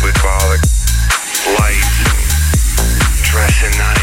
actually for all lights dressing nice.